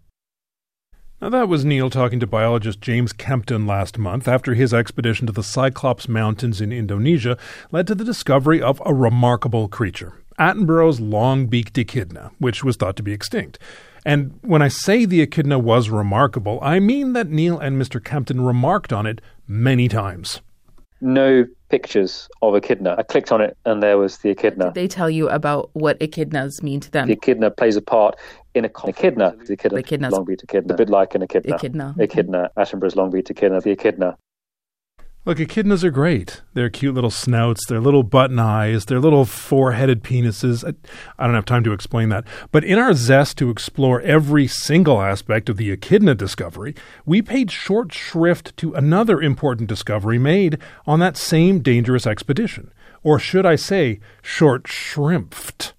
Now, that was Nil talking to biologist James Kempton last month after his expedition to the Cyclops Mountains in Indonesia led to the discovery of a remarkable creature, Attenborough's long-beaked echidna, which was thought to be extinct. And when I say the echidna was remarkable, I mean that Nil and Mr. Kempton remarked on it many times. No pictures of echidna. I clicked on it and there was the echidna. They tell you about what echidnas mean to them? The echidna plays a part in a echidna. The echidna, the echidna's long-beaked echidna. A bit like an echidna. Echidna. Echidna. Attenborough's long-beaked echidna. The echidna. Look, echidnas are great. Their cute little snouts, their little button eyes, their little four headed penises. I, I, don't have time to explain that. But in our zest to explore every single aspect of the echidna discovery, we paid short shrift to another important discovery made on that same dangerous expedition. Or should I say, short shrimped.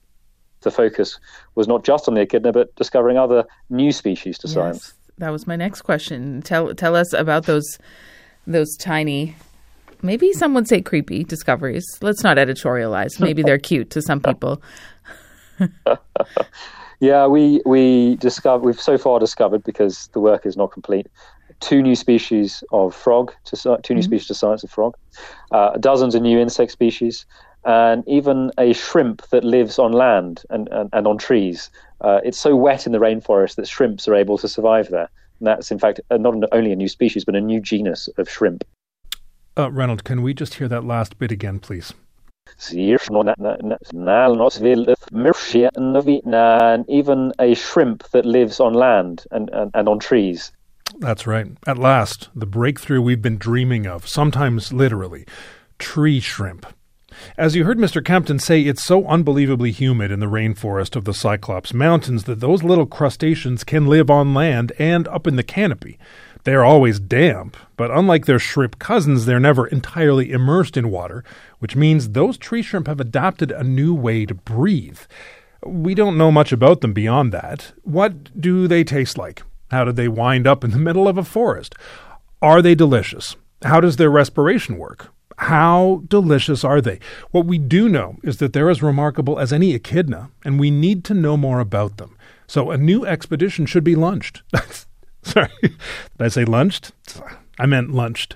The focus was not just on the echidna, but discovering other new species to yes, science. That was my next question. Tell, tell us about those those tiny maybe some would say creepy discoveries. Let's not editorialize. Maybe they're cute to some people. yeah, we we discover we've so far discovered because the work is not complete. Two new species of frog to two new mm-hmm. species to science of frog, uh, dozens of new insect species, and even a shrimp that lives on land and and, and on trees. Uh, it's so wet in the rainforest that shrimps are able to survive there. And that's, in fact, not only a new species, but a new genus of shrimp. Uh, Ronald, can we just hear that last bit again, please? even a shrimp that lives on land and, and, and on trees. That's right. At last, the breakthrough we've been dreaming of, sometimes literally tree shrimp. As you heard Mr. Kempton say, it's so unbelievably humid in the rainforest of the Cyclops Mountains that those little crustaceans can live on land and up in the canopy. They're always damp, but unlike their shrimp cousins, they're never entirely immersed in water, which means those tree shrimp have adopted a new way to breathe. We don't know much about them beyond that. What do they taste like? How did they wind up in the middle of a forest? Are they delicious? How does their respiration work? How delicious are they? What we do know is that they're as remarkable as any echidna, and we need to know more about them. So a new expedition should be launched. Sorry, did I say lunched? I meant lunched.